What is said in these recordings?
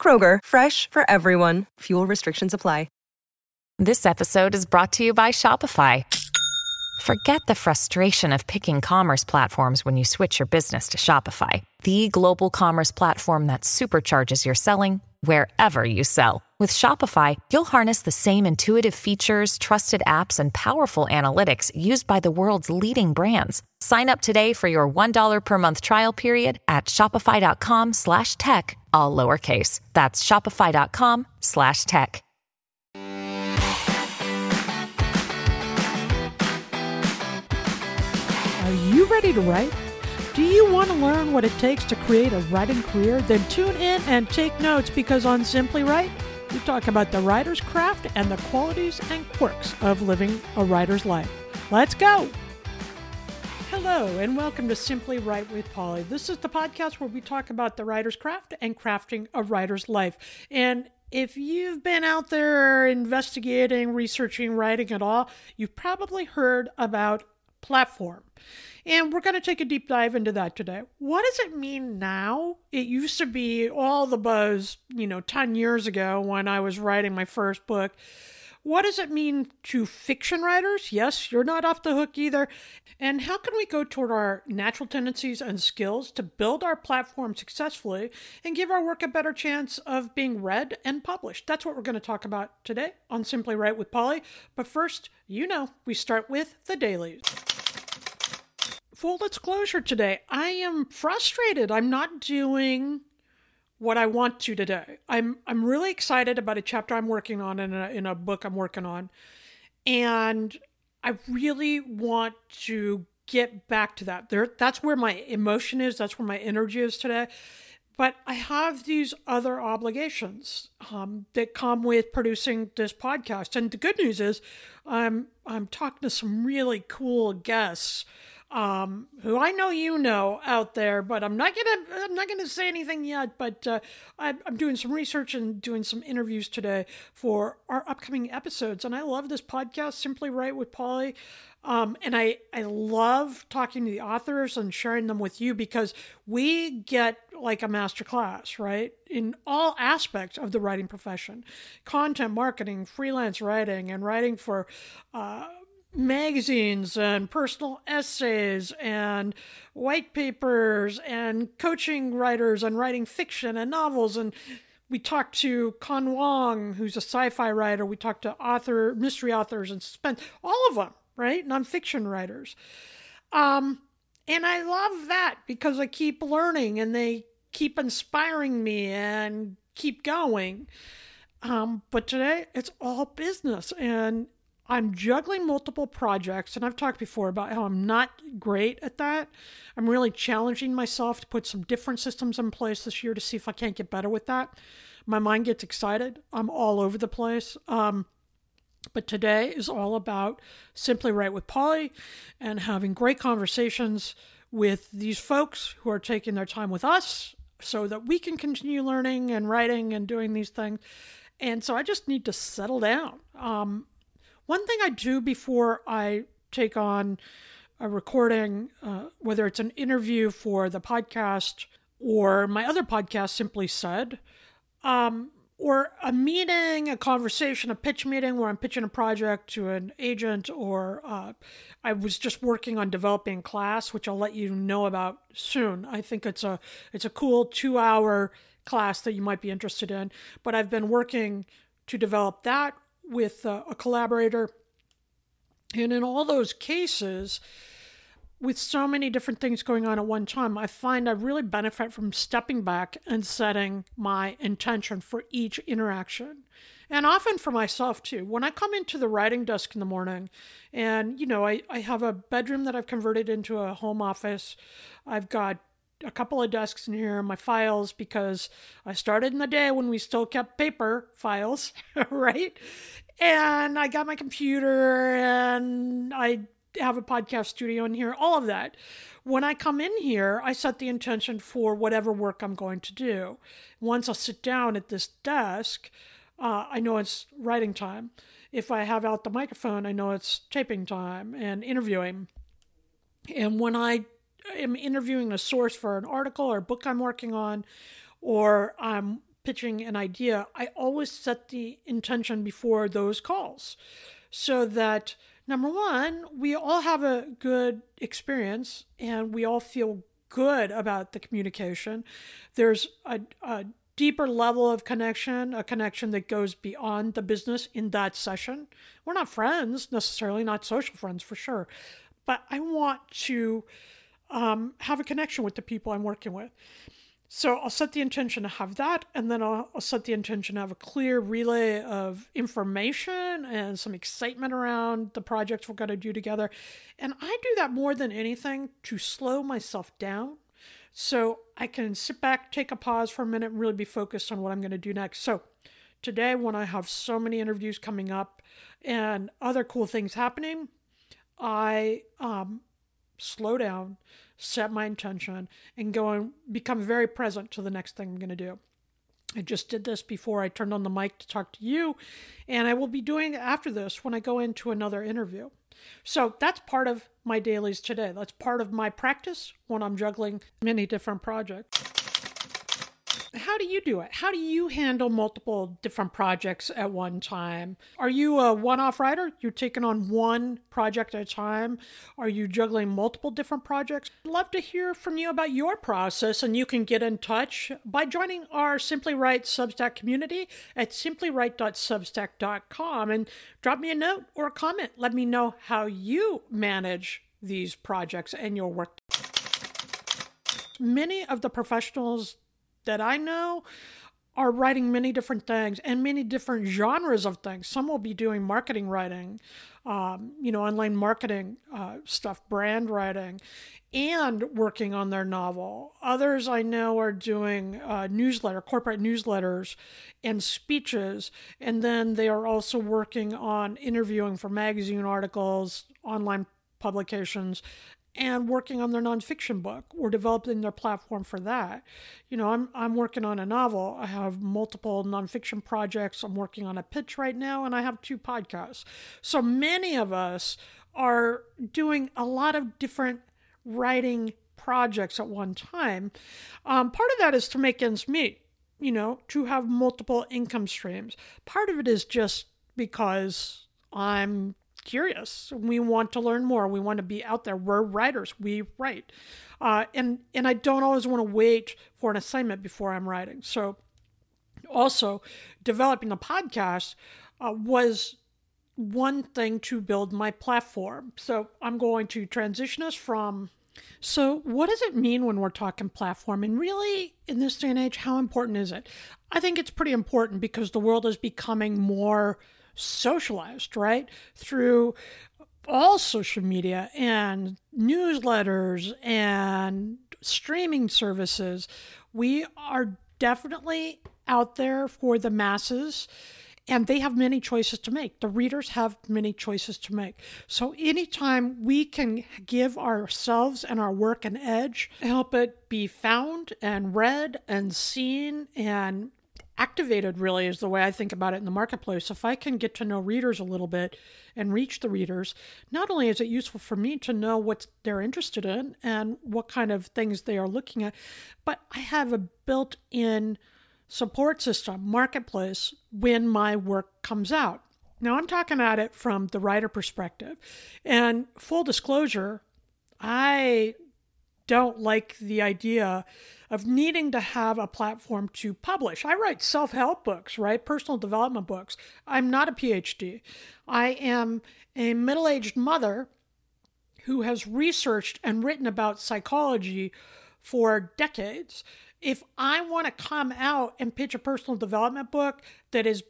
Kroger, fresh for everyone. Fuel restrictions apply. This episode is brought to you by Shopify. Forget the frustration of picking commerce platforms when you switch your business to Shopify, the global commerce platform that supercharges your selling wherever you sell. With Shopify, you'll harness the same intuitive features, trusted apps, and powerful analytics used by the world's leading brands. Sign up today for your $1 per month trial period at shopify.com slash tech, all lowercase. That's shopify.com slash tech. Are you ready to write? Do you want to learn what it takes to create a writing career? Then tune in and take notes because on Simply Write, we talk about the writer's craft and the qualities and quirks of living a writer's life. Let's go! Hello, and welcome to Simply Write with Polly. This is the podcast where we talk about the writer's craft and crafting a writer's life. And if you've been out there investigating, researching, writing at all, you've probably heard about platform. And we're going to take a deep dive into that today. What does it mean now? It used to be all the buzz, you know, 10 years ago when I was writing my first book. What does it mean to fiction writers? Yes, you're not off the hook either. And how can we go toward our natural tendencies and skills to build our platform successfully and give our work a better chance of being read and published? That's what we're going to talk about today on Simply Write with Polly. But first, you know, we start with the dailies full disclosure today, I am frustrated. I'm not doing what I want to today. I'm I'm really excited about a chapter I'm working on in a, in a book I'm working on, and I really want to get back to that. There, that's where my emotion is. That's where my energy is today. But I have these other obligations um, that come with producing this podcast. And the good news is, I'm I'm talking to some really cool guests um, who I know you know out there, but I'm not gonna I'm not gonna say anything yet. But uh, I'm, I'm doing some research and doing some interviews today for our upcoming episodes, and I love this podcast, Simply Write with Polly. Um, and I, I love talking to the authors and sharing them with you because we get like a master class, right? In all aspects of the writing profession content marketing, freelance writing, and writing for uh, magazines and personal essays and white papers and coaching writers and writing fiction and novels and we talked to Con Wong, who's a sci-fi writer. We talked to author, mystery authors, and suspense, all of them, right, nonfiction writers. Um, and I love that because I keep learning and they keep inspiring me and keep going. Um, but today it's all business, and I'm juggling multiple projects, and I've talked before about how I'm not great at that. I'm really challenging myself to put some different systems in place this year to see if I can't get better with that. My mind gets excited. I'm all over the place. Um, but today is all about Simply Write with Polly and having great conversations with these folks who are taking their time with us so that we can continue learning and writing and doing these things. And so I just need to settle down. Um, one thing I do before I take on a recording, uh, whether it's an interview for the podcast or my other podcast, Simply Said, um, or a meeting, a conversation, a pitch meeting where I'm pitching a project to an agent, or uh, I was just working on developing class, which I'll let you know about soon. I think it's a it's a cool two hour class that you might be interested in. But I've been working to develop that with uh, a collaborator. And in all those cases, with so many different things going on at one time, I find I really benefit from stepping back and setting my intention for each interaction. And often for myself too. When I come into the writing desk in the morning, and you know, I, I have a bedroom that I've converted into a home office, I've got a couple of desks in here, my files, because I started in the day when we still kept paper files, right? And I got my computer and I have a podcast studio in here, all of that. When I come in here, I set the intention for whatever work I'm going to do. Once I sit down at this desk, uh, I know it's writing time. If I have out the microphone, I know it's taping time and interviewing. And when I am interviewing a source for an article or book I'm working on, or I'm pitching an idea, I always set the intention before those calls so that number one, we all have a good experience and we all feel good about the communication. There's a, a deeper level of connection, a connection that goes beyond the business in that session. We're not friends necessarily, not social friends for sure, but I want to um, have a connection with the people I'm working with. So I'll set the intention to have that, and then I'll, I'll, set the intention to have a clear relay of information and some excitement around the projects we're going to do together. And I do that more than anything to slow myself down so I can sit back, take a pause for a minute, and really be focused on what I'm going to do next. So today, when I have so many interviews coming up and other cool things happening, I um, slow down, set my intention, and go and become very present to the next thing I'm going to do. I just did this before I turned on the mic to talk to you, and I will be doing it after this when I go into another interview. So that's part of my dailies today. That's part of my practice when I'm juggling many different projects how do you do it? How do you handle multiple different projects at one time? Are you a one off writer? You're taking on one project at a time? Are you juggling multiple different projects? I'd love to hear from you about your process, and you can get in touch by joining our Simply Write Substack community at simplywrite.substack.com and drop me a note or a comment. Let me know how you manage these projects and your work. Many of the professionals that I know are writing many different things and many different genres of things. Some will be doing marketing writing, um, you know, online marketing uh, stuff, brand writing, and working on their novel. Others I know are doing uh, newsletter, corporate newsletters, and speeches, and then they are also working on interviewing for magazine articles, online publications, and working on their nonfiction book We're developing their platform for that. You know, I'm I'm working on a novel. I have multiple nonfiction projects. I'm working on a pitch right now, and I have two podcasts. So many of us are doing a lot of different writing projects at one time. Um, part of that is to make ends meet. You know, to have multiple income streams. Part of it is just because I'm curious. We want to learn more. We want to be out there. We're writers. We write, uh, and and I don't always want to wait for an assignment before I'm writing. So, also, developing a podcast uh, was one thing to build my platform. So I'm going to transition us from. So, what does it mean when we're talking platform? And really, in this day and age, how important is it? I think it's pretty important because the world is becoming more socialized, right? Through all social media and newsletters and streaming services. We are definitely out there for the masses and they have many choices to make. The readers have many choices to make. So, anytime we can give ourselves and our work an edge, help it be found and read and seen and activated really is the way I think about it in the marketplace. If I can get to know readers a little bit and reach the readers, not only is it useful for me to know what they're interested in and what kind of things they are looking at, but I have a built in support system, marketplace, when my work comes out. Now, I'm talking at it from the writer perspective. And full disclosure, I don't like the idea of needing to have a platform to publish. I write self help books, right? Personal development books. I'm not a PhD. I am a middle aged mother who has researched and written about psychology for decades. If I want to come out and pitch a personal development book that is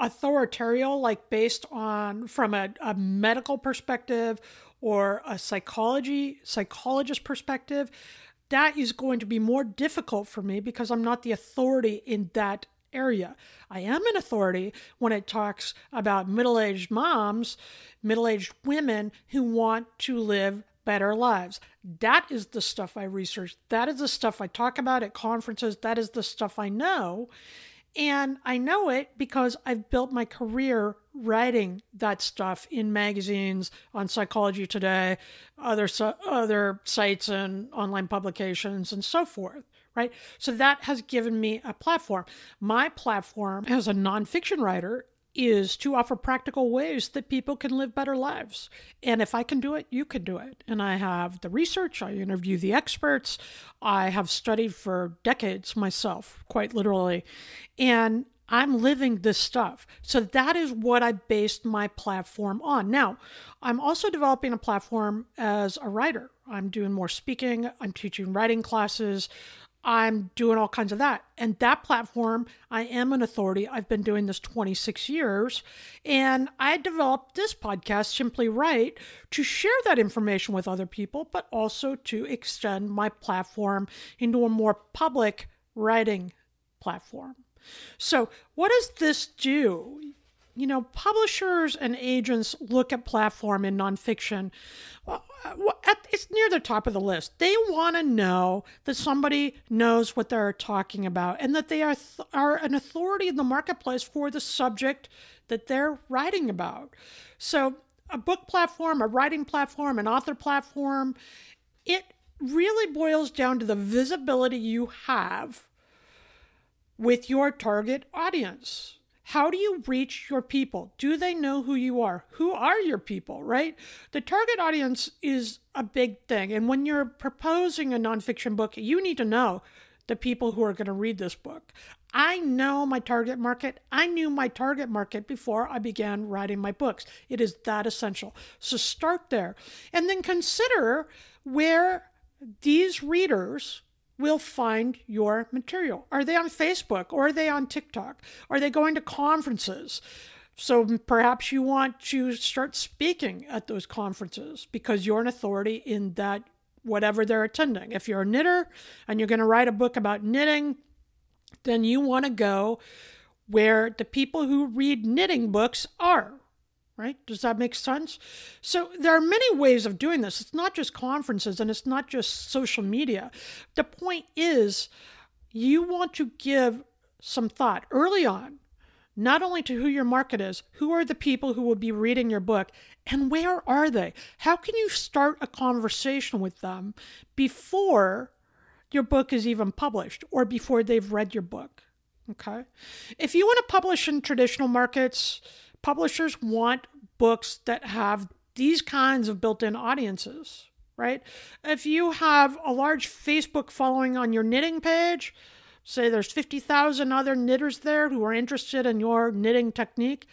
authoritarian, like based on from a, a medical perspective or a psychology psychologist perspective, that is going to be more difficult for me because I'm not the authority in that area. I am an authority when it talks about middle aged moms, middle aged women who want to live better lives. That is the stuff I research. That is the stuff I talk about at conferences. That is the stuff I know. And I know it because I've built my career writing that stuff in magazines, on Psychology Today, other other sites and online publications and so forth, right? So that has given me a platform. My platform as a nonfiction writer is to offer practical ways that people can live better lives. And if I can do it, you can do it. And I have the research, I interview the experts, I have studied for decades myself, quite literally. And I'm living this stuff. So that is what I based my platform on. Now, I'm also developing a platform as a writer. I'm doing more speaking, I'm teaching writing classes. I'm doing all kinds of that. And that platform, I am an authority. I've been doing this 26 years. And I developed this podcast, Simply Write, to share that information with other people, but also to extend my platform into a more public writing platform. So, what does this do? You know, publishers and agents look at platform in nonfiction. Uh, it's near the top of the list. They want to know that somebody knows what they're talking about and that they are, th- are an authority in the marketplace for the subject that they're writing about. So, a book platform, a writing platform, an author platform, it really boils down to the visibility you have with your target audience. How do you reach your people? Do they know who you are? Who are your people, right? The target audience is a big thing. And when you're proposing a nonfiction book, you need to know the people who are going to read this book. I know my target market. I knew my target market before I began writing my books. It is that essential. So start there. And then consider where these readers will find your material. Are they on Facebook or are they on TikTok? Are they going to conferences? So perhaps you want to start speaking at those conferences because you're an authority in that whatever they're attending. If you're a knitter and you're going to write a book about knitting, then you want to go where the people who read knitting books are right? Does that make sense? So there are many ways of doing this. It's not just conferences and it's not just social media. The point is, you want to give some thought early on, not only to who your market is, who are the people who will be reading your book, and where are they? How can you start a conversation with them before your book is even published or before they've read your book? Okay. If you want to publish in traditional markets, publishers want books that have these kinds of built in audiences, right? If you have a large Facebook following on your knitting page, say there's 50,000 other knitters there who are interested in your knitting technique,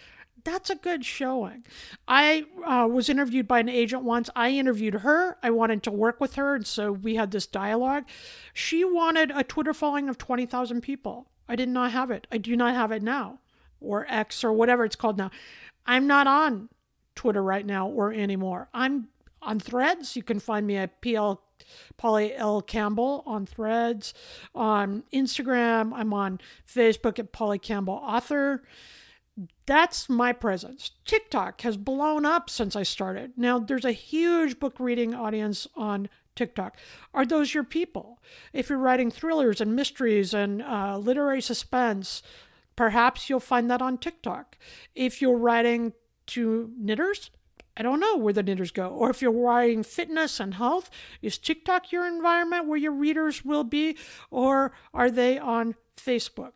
that's a good showing. I uh, was interviewed by an agent once. I interviewed her. I wanted to work with her, and so we had this dialogue. She wanted a Twitter following of 20,000 people. I did not have it. I do not have it now or X or whatever it's called now. I'm not on Twitter right now or anymore. I'm on Threads. You can find me at PL Polly L. Campbell on Threads. On Instagram, I'm on Facebook at Polly Campbell Author. That's my presence. TikTok has blown up since I started. Now, there's a huge book reading audience on TikTok. Are those your people? If you're writing thrillers and mysteries and uh, literary suspense, Perhaps you'll find that on TikTok. If you're writing to knitters, I don't know where the knitters go. Or if you're writing fitness and health, is TikTok your environment where your readers will be? Or are they on Facebook?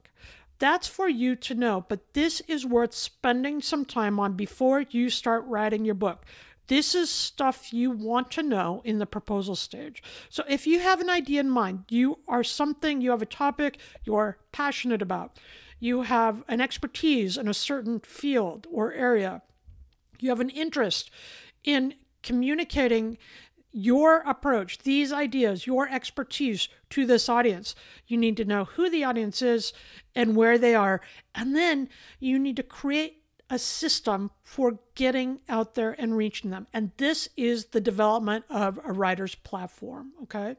That's for you to know, but this is worth spending some time on before you start writing your book. This is stuff you want to know in the proposal stage. So if you have an idea in mind, you are something, you have a topic you're passionate about, you have an expertise in a certain field or area, you have an interest in communicating your approach, these ideas, your expertise to this audience. You need to know who the audience is and where they are. And then you need to create a system for getting out there and reaching them. And this is the development of a writer's platform. Okay.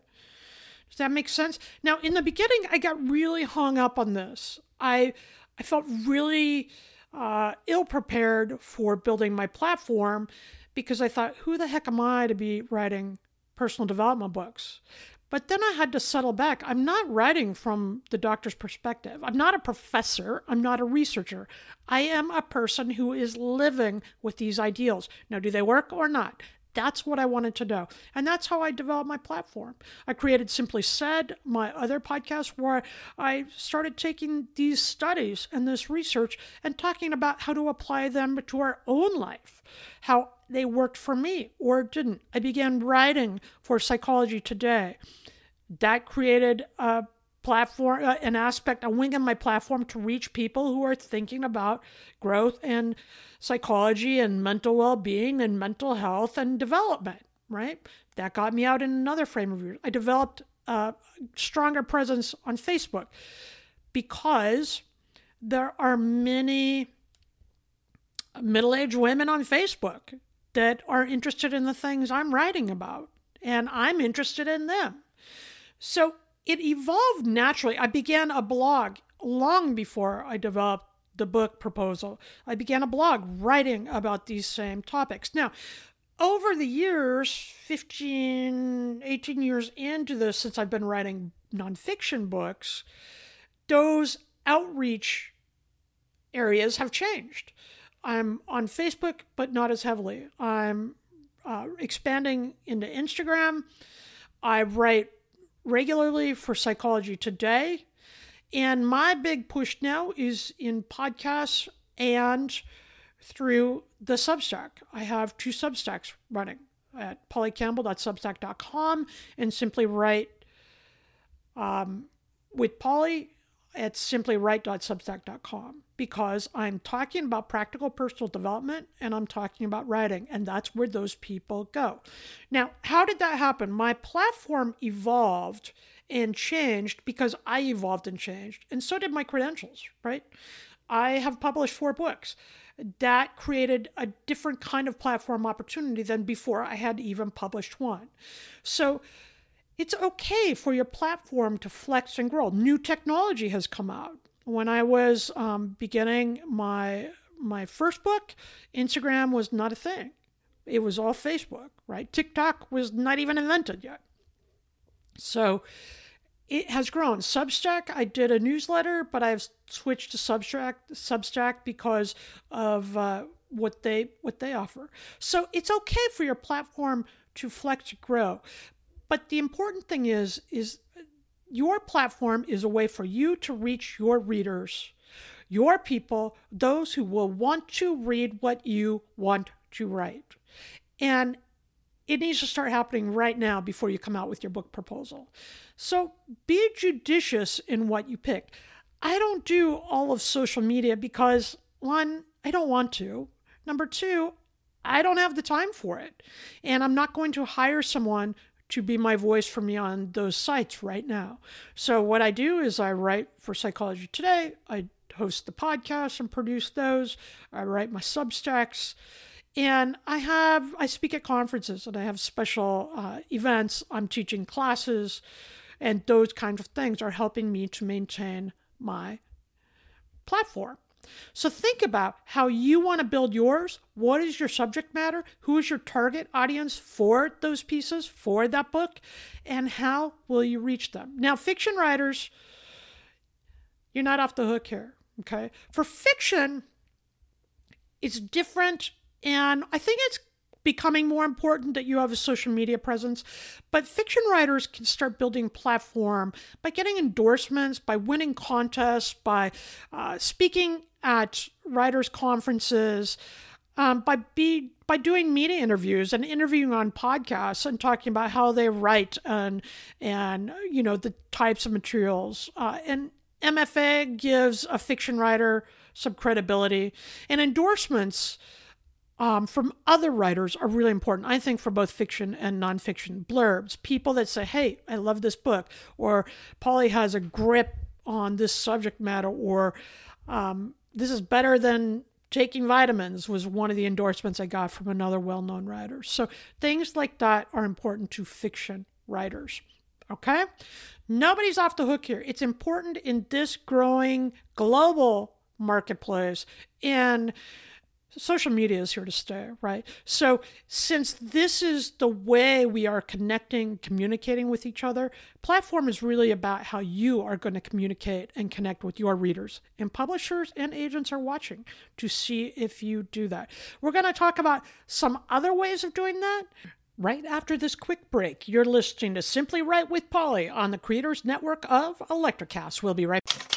Does that make sense? Now, in the beginning, I got really hung up on this. I I felt really uh, ill prepared for building my platform because I thought, who the heck am I to be writing personal development books? But then I had to settle back. I'm not writing from the doctor's perspective. I'm not a professor. I'm not a researcher. I am a person who is living with these ideals. Now, do they work or not? That's what I wanted to know. And that's how I developed my platform. I created Simply Said, my other podcast, where I started taking these studies and this research and talking about how to apply them to our own life, how they worked for me or didn't. I began writing for Psychology Today. That created a platform, uh, an aspect, a wing in my platform to reach people who are thinking about growth and psychology and mental well being and mental health and development, right? That got me out in another frame of view. I developed a stronger presence on Facebook because there are many middle aged women on Facebook that are interested in the things I'm writing about, and I'm interested in them. So it evolved naturally. I began a blog long before I developed the book proposal. I began a blog writing about these same topics. Now, over the years, 15, 18 years into this, since I've been writing nonfiction books, those outreach areas have changed. I'm on Facebook, but not as heavily. I'm uh, expanding into Instagram. I write regularly for Psychology Today. And my big push now is in podcasts and through the Substack. I have two Substacks running at pollycampbell.substack.com and simply write um, with Polly at simplywrite.substack.com because I'm talking about practical personal development and I'm talking about writing, and that's where those people go. Now, how did that happen? My platform evolved and changed because I evolved and changed, and so did my credentials, right? I have published four books. That created a different kind of platform opportunity than before I had even published one. So, it's okay for your platform to flex and grow. New technology has come out. When I was um, beginning my my first book, Instagram was not a thing. It was all Facebook, right? TikTok was not even invented yet. So it has grown. Substack, I did a newsletter, but I've switched to Substack, Substack because of uh, what they what they offer. So it's okay for your platform to flex grow, but the important thing is, is your platform is a way for you to reach your readers, your people, those who will want to read what you want to write. And it needs to start happening right now before you come out with your book proposal. So be judicious in what you pick. I don't do all of social media because, one, I don't want to. Number two, I don't have the time for it. And I'm not going to hire someone to be my voice for me on those sites right now. So what I do is I write for Psychology Today, I host the podcast and produce those, I write my Substacks, and I have I speak at conferences and I have special uh, events. I'm teaching classes, and those kinds of things are helping me to maintain my platform. So think about how you want to build yours. What is your subject matter? Who is your target audience for those pieces, for that book? And how will you reach them? Now, fiction writers, you're not off the hook here. Okay. For fiction, it's different. And I think it's becoming more important that you have a social media presence. But fiction writers can start building platform by getting endorsements, by winning contests, by uh, speaking at writers' conferences, um, by be by doing media interviews and interviewing on podcasts and talking about how they write and and you know the types of materials. Uh, and MFA gives a fiction writer some credibility, and endorsements um, from other writers are really important. I think for both fiction and nonfiction blurbs, people that say, "Hey, I love this book," or "Polly has a grip on this subject matter," or um, "This is better than taking vitamins." Was one of the endorsements I got from another well-known writer. So things like that are important to fiction writers. Okay? Nobody's off the hook here. It's important in this growing global marketplace. And social media is here to stay, right? So, since this is the way we are connecting, communicating with each other, platform is really about how you are going to communicate and connect with your readers. And publishers and agents are watching to see if you do that. We're going to talk about some other ways of doing that. Right after this quick break, you're listening to Simply Write with Polly on the Creators Network of Electrocast. We'll be right back.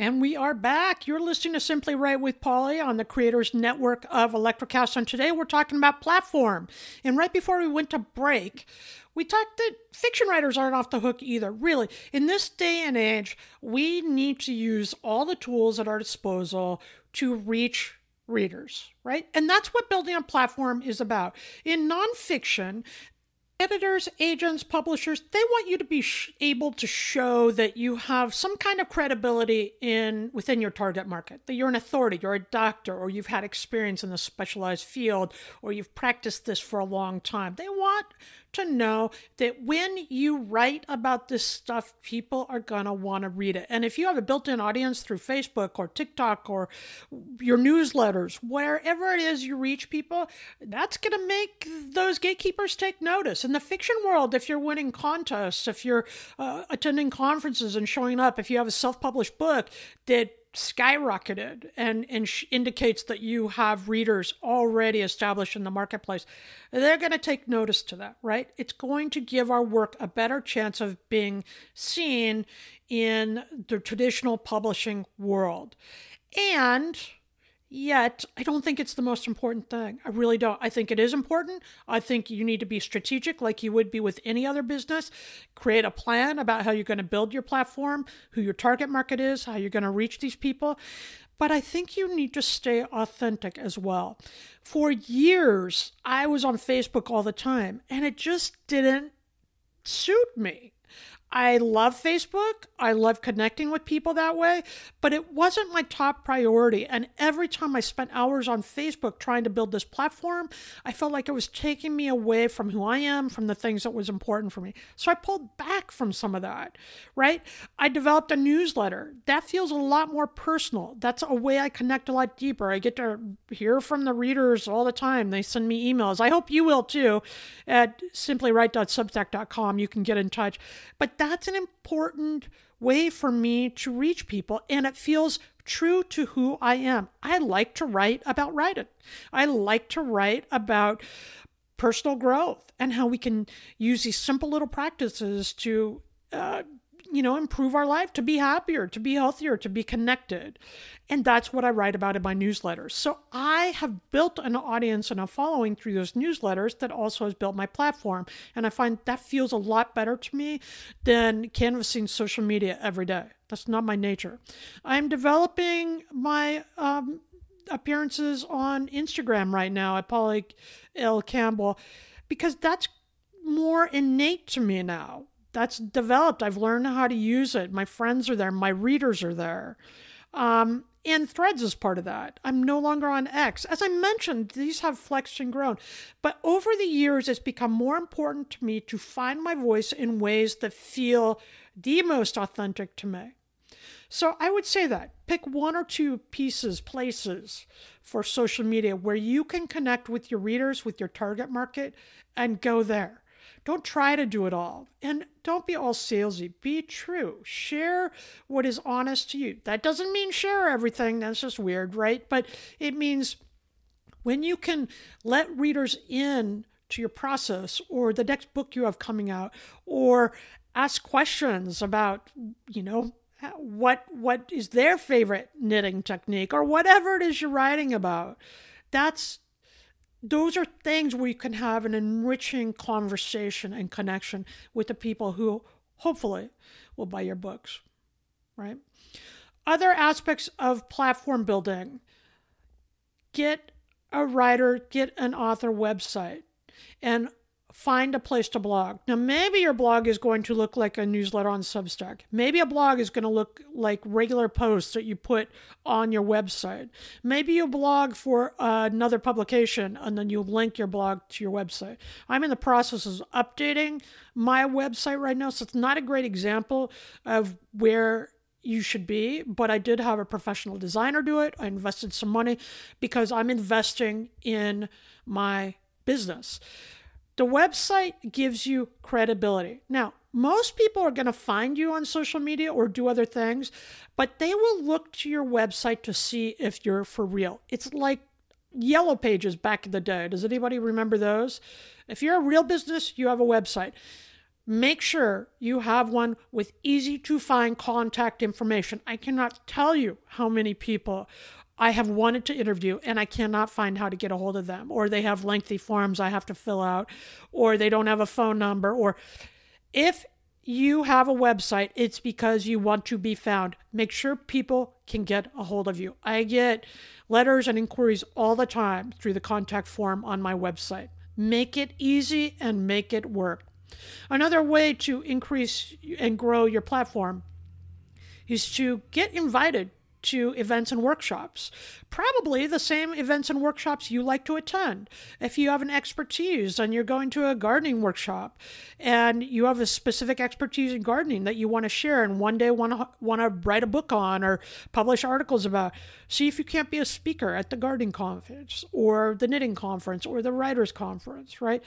And we are back. You're listening to Simply Write with Polly on the Creators Network of Electrocast. And today we're talking about platform. And right before we went to break, we talked that fiction writers aren't off the hook either. Really, in this day and age, we need to use all the tools at our disposal to reach readers, right? And that's what building a platform is about. In nonfiction, editors, agents, publishers, they want you to be sh- able to show that you have some kind of credibility in within your target market. That you're an authority, you're a doctor, or you've had experience in a specialized field, or you've practiced this for a long time. They want to know that when you write about this stuff, people are going to want to read it. And if you have a built in audience through Facebook or TikTok or your newsletters, wherever it is you reach people, that's going to make those gatekeepers take notice. In the fiction world, if you're winning contests, if you're uh, attending conferences and showing up, if you have a self published book that skyrocketed and, and sh- indicates that you have readers already established in the marketplace, they're going to take notice to that, right? It's going to give our work a better chance of being seen in the traditional publishing world. And Yet, I don't think it's the most important thing. I really don't. I think it is important. I think you need to be strategic like you would be with any other business. Create a plan about how you're going to build your platform, who your target market is, how you're going to reach these people. But I think you need to stay authentic as well. For years, I was on Facebook all the time, and it just didn't suit me. I love Facebook. I love connecting with people that way, but it wasn't my top priority. And every time I spent hours on Facebook trying to build this platform, I felt like it was taking me away from who I am, from the things that was important for me. So I pulled back from some of that, right? I developed a newsletter. That feels a lot more personal. That's a way I connect a lot deeper. I get to hear from the readers all the time. They send me emails. I hope you will too at simplywrite.substack.com. You can get in touch. But that's an important way for me to reach people, and it feels true to who I am. I like to write about writing, I like to write about personal growth and how we can use these simple little practices to uh, you know, improve our life, to be happier, to be healthier, to be connected. And that's what I write about in my newsletters. So I have built an audience and a following through those newsletters that also has built my platform. And I find that feels a lot better to me than canvassing social media every day. That's not my nature. I'm developing my um, appearances on Instagram right now at Polly L. Campbell because that's more innate to me now that's developed. I've learned how to use it. My friends are there. My readers are there. Um, and Threads is part of that. I'm no longer on X. As I mentioned, these have flexed and grown. But over the years, it's become more important to me to find my voice in ways that feel the most authentic to me. So I would say that pick one or two pieces, places for social media where you can connect with your readers, with your target market, and go there. Don't try to do it all. And don't be all salesy. Be true. Share what is honest to you. That doesn't mean share everything. That's just weird, right? But it means when you can let readers in to your process or the next book you have coming out or ask questions about, you know, what what is their favorite knitting technique or whatever it is you're writing about. That's those are things where you can have an enriching conversation and connection with the people who hopefully will buy your books, right? Other aspects of platform building get a writer, get an author website and find a place to blog. Now, maybe your blog is going to look like a newsletter on Substack. Maybe a blog is going to look like regular posts that you put on your website. Maybe you blog for uh, another publication and then you link your blog to your website. I'm in the process of updating my website right now, so it's not a great example of where you should be, but I did have a professional designer do it. I invested some money because I'm investing in my business. The website gives you credibility. Now, most people are going to find you on social media or do other things, but they will look to your website to see if you're for real. It's like yellow pages back in the day. Does anybody remember those? If you're a real business, you have a website make sure you have one with easy to find contact information. I cannot tell you how many people I have wanted to interview and I cannot find how to get a hold of them, or they have lengthy forms I have to fill out, or they don't have a phone number, or if you have a website, it's because you want to be found. Make sure people can get a hold of you. I get letters and inquiries all the time through the contact form on my website. Make it easy and make it work. Another way to increase and grow your platform is to get invited to events and workshops. Probably the same events and workshops you like to attend. If you have an expertise and you're going to a gardening workshop and you have a specific expertise in gardening that you want to share and one day want to want to write a book on or publish articles about, see if you can't be a speaker at the gardening conference or the knitting conference or the writers conference, right?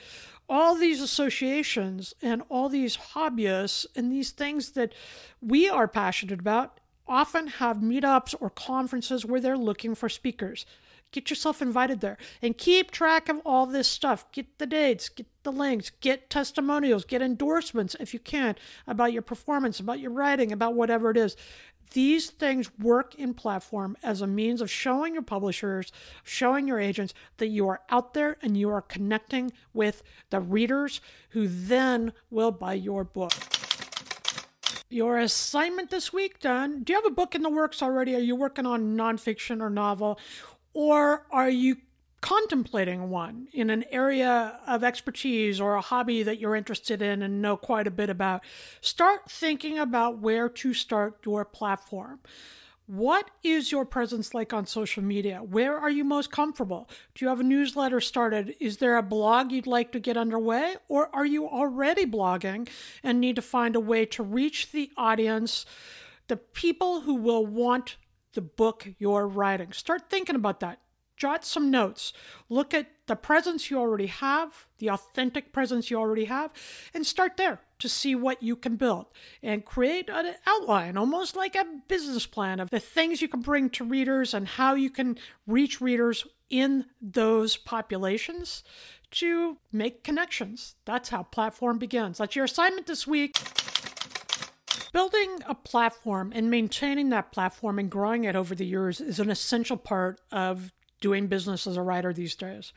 All these associations and all these hobbyists and these things that we are passionate about often have meetups or conferences where they're looking for speakers. Get yourself invited there and keep track of all this stuff. Get the dates, get the links, get testimonials, get endorsements if you can about your performance, about your writing, about whatever it is. These things work in platform as a means of showing your publishers, showing your agents that you are out there and you are connecting with the readers who then will buy your book your assignment this week done. Do you have a book in the works already? Are you working on nonfiction or novel? Or are you contemplating one in an area of expertise or a hobby that you're interested in and know quite a bit about? Start thinking about where to start your platform. What is your presence like on social media? Where are you most comfortable? Do you have a newsletter started? Is there a blog you'd like to get underway? Or are you already blogging and need to find a way to reach the audience, the people who will want the book you're writing? Start thinking about that. Jot some notes. Look at the presence you already have, the authentic presence you already have, and start there to see what you can build and create an outline, almost like a business plan of the things you can bring to readers and how you can reach readers in those populations to make connections. That's how platform begins. That's your assignment this week. Building a platform and maintaining that platform and growing it over the years is an essential part of doing business as a writer these days.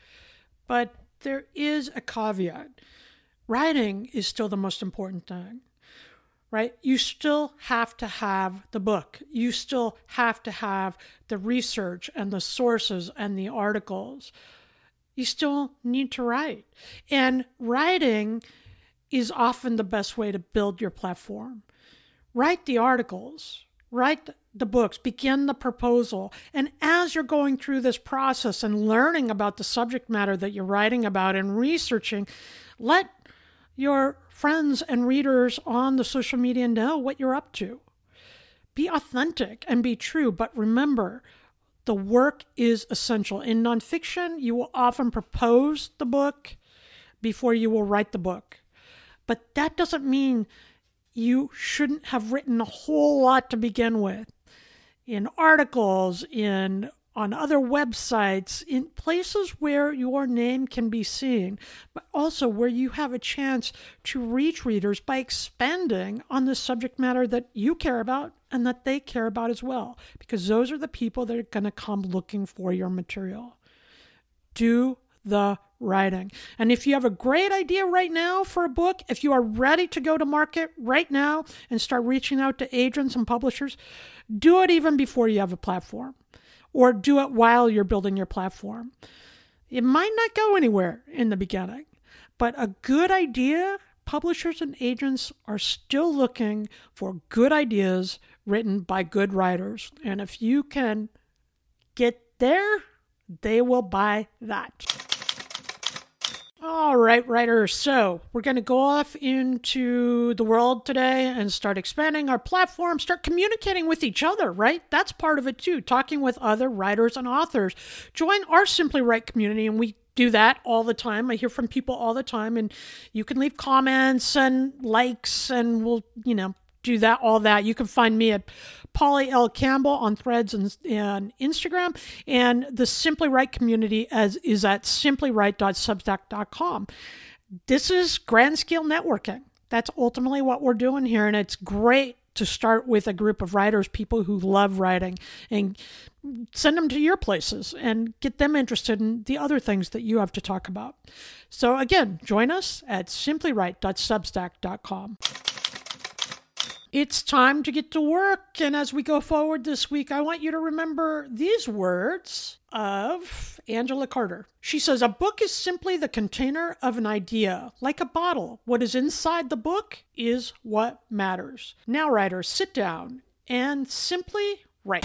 But there is a caveat writing is still the most important thing, right? You still have to have the book, you still have to have the research and the sources and the articles. You still need to write. And writing is often the best way to build your platform. Write the articles, write the books, begin the proposal. And as you're going through this process and learning about the subject matter that you're writing about and researching, let your friends and readers on the social media know what you're up to. Be authentic and be true, but remember, the work is essential. In nonfiction, you will often propose the book before you will write the book. But that doesn't mean you shouldn't have written a whole lot to begin with in articles, in on other websites, in places where your name can be seen, but also where you have a chance to reach readers by expanding on the subject matter that you care about and that they care about as well, because those are the people that are going to come looking for your material. Do the writing. And if you have a great idea right now for a book, if you are ready to go to market right now and start reaching out to agents and publishers, do it even before you have a platform or do it while you're building your platform. It might not go anywhere in the beginning, but a good idea, publishers and agents are still looking for good ideas written by good writers. And if you can get there, they will buy that. All right, writers. So we're going to go off into the world today and start expanding our platform, start communicating with each other, right? That's part of it too, talking with other writers and authors. Join our Simply Write community, and we do that all the time. I hear from people all the time, and you can leave comments and likes, and we'll, you know, do that, all that. You can find me at Polly L. Campbell on threads and, and Instagram. And the Simply Write community as is at simplywrite.substack.com. This is grand scale networking. That's ultimately what we're doing here. And it's great to start with a group of writers, people who love writing, and send them to your places and get them interested in the other things that you have to talk about. So, again, join us at simplywrite.substack.com. It's time to get to work. And as we go forward this week, I want you to remember these words of Angela Carter. She says, A book is simply the container of an idea, like a bottle. What is inside the book is what matters. Now, writers, sit down and simply write.